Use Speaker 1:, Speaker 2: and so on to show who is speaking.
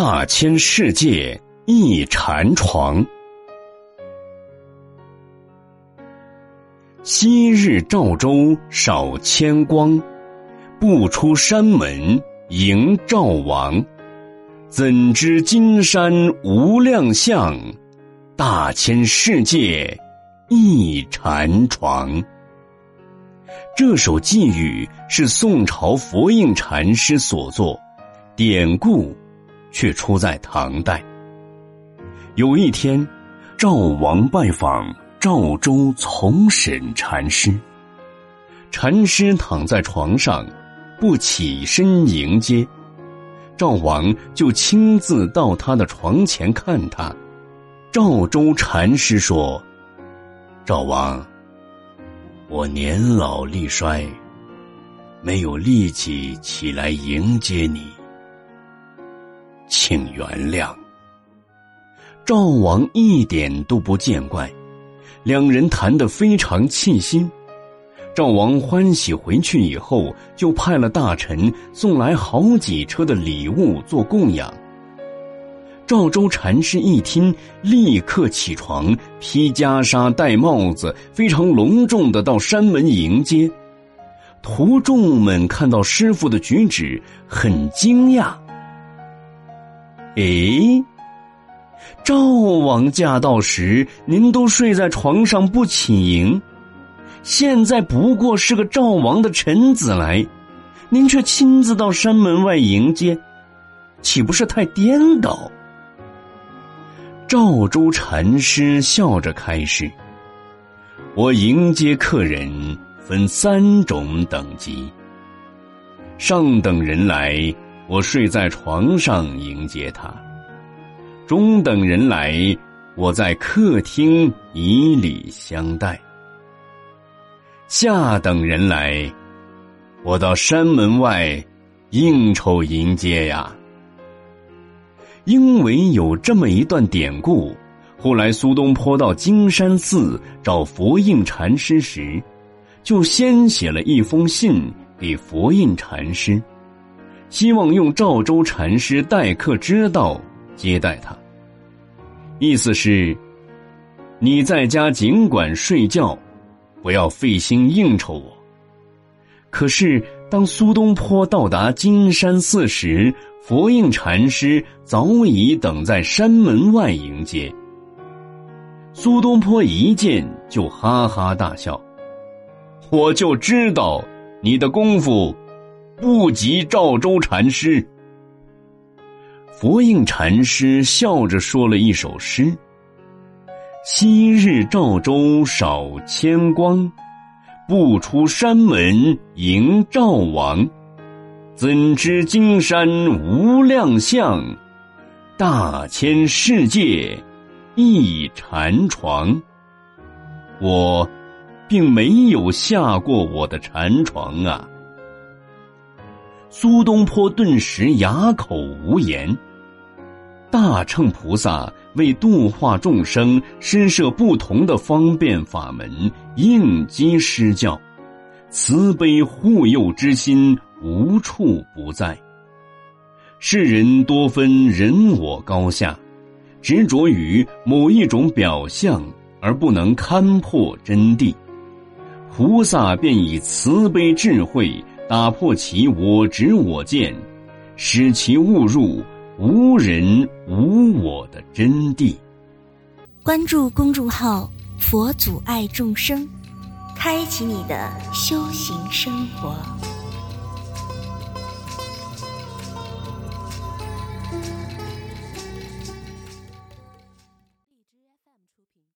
Speaker 1: 大千世界一禅床。昔日赵州少千光，不出山门迎赵王。怎知金山无量相，大千世界一禅床。这首寄语是宋朝佛印禅师所作，典故却出在唐代。有一天，赵王拜访赵州从审禅师，禅师躺在床上，不起身迎接。赵王就亲自到他的床前看他。赵州禅师说：“赵王，我年老力衰，没有力气起来迎接你，请原谅。”赵王一点都不见怪，两人谈得非常气心。赵王欢喜回去以后，就派了大臣送来好几车的礼物做供养。赵州禅师一听，立刻起床，披袈裟，戴帽子，非常隆重的到山门迎接。徒众们看到师傅的举止，很惊讶。诶，赵王驾到时，您都睡在床上不起迎。现在不过是个赵王的臣子来，您却亲自到山门外迎接，岂不是太颠倒？赵州禅师笑着开示：“我迎接客人分三种等级，上等人来，我睡在床上迎接他；中等人来，我在客厅以礼相待。”下等人来，我到山门外应酬迎接呀。因为有这么一段典故，后来苏东坡到金山寺找佛印禅师时，就先写了一封信给佛印禅师，希望用赵州禅师待客之道接待他。意思是，你在家尽管睡觉。不要费心应酬我。可是，当苏东坡到达金山寺时，佛印禅师早已等在山门外迎接。苏东坡一见就哈哈大笑：“我就知道你的功夫不及赵州禅师。”佛印禅师笑着说了一首诗。昔日赵州少千光，不出山门迎赵王。怎知金山无量相，大千世界一禅床。我并没有下过我的禅床啊！苏东坡顿时哑口无言。大乘菩萨为度化众生，施设不同的方便法门，应机施教，慈悲护佑之心无处不在。世人多分人我高下，执着于某一种表象，而不能勘破真谛。菩萨便以慈悲智慧打破其我执我见，使其误入。无人无我的真谛。
Speaker 2: 关注公众号“佛祖爱众生”，开启你的修行生活。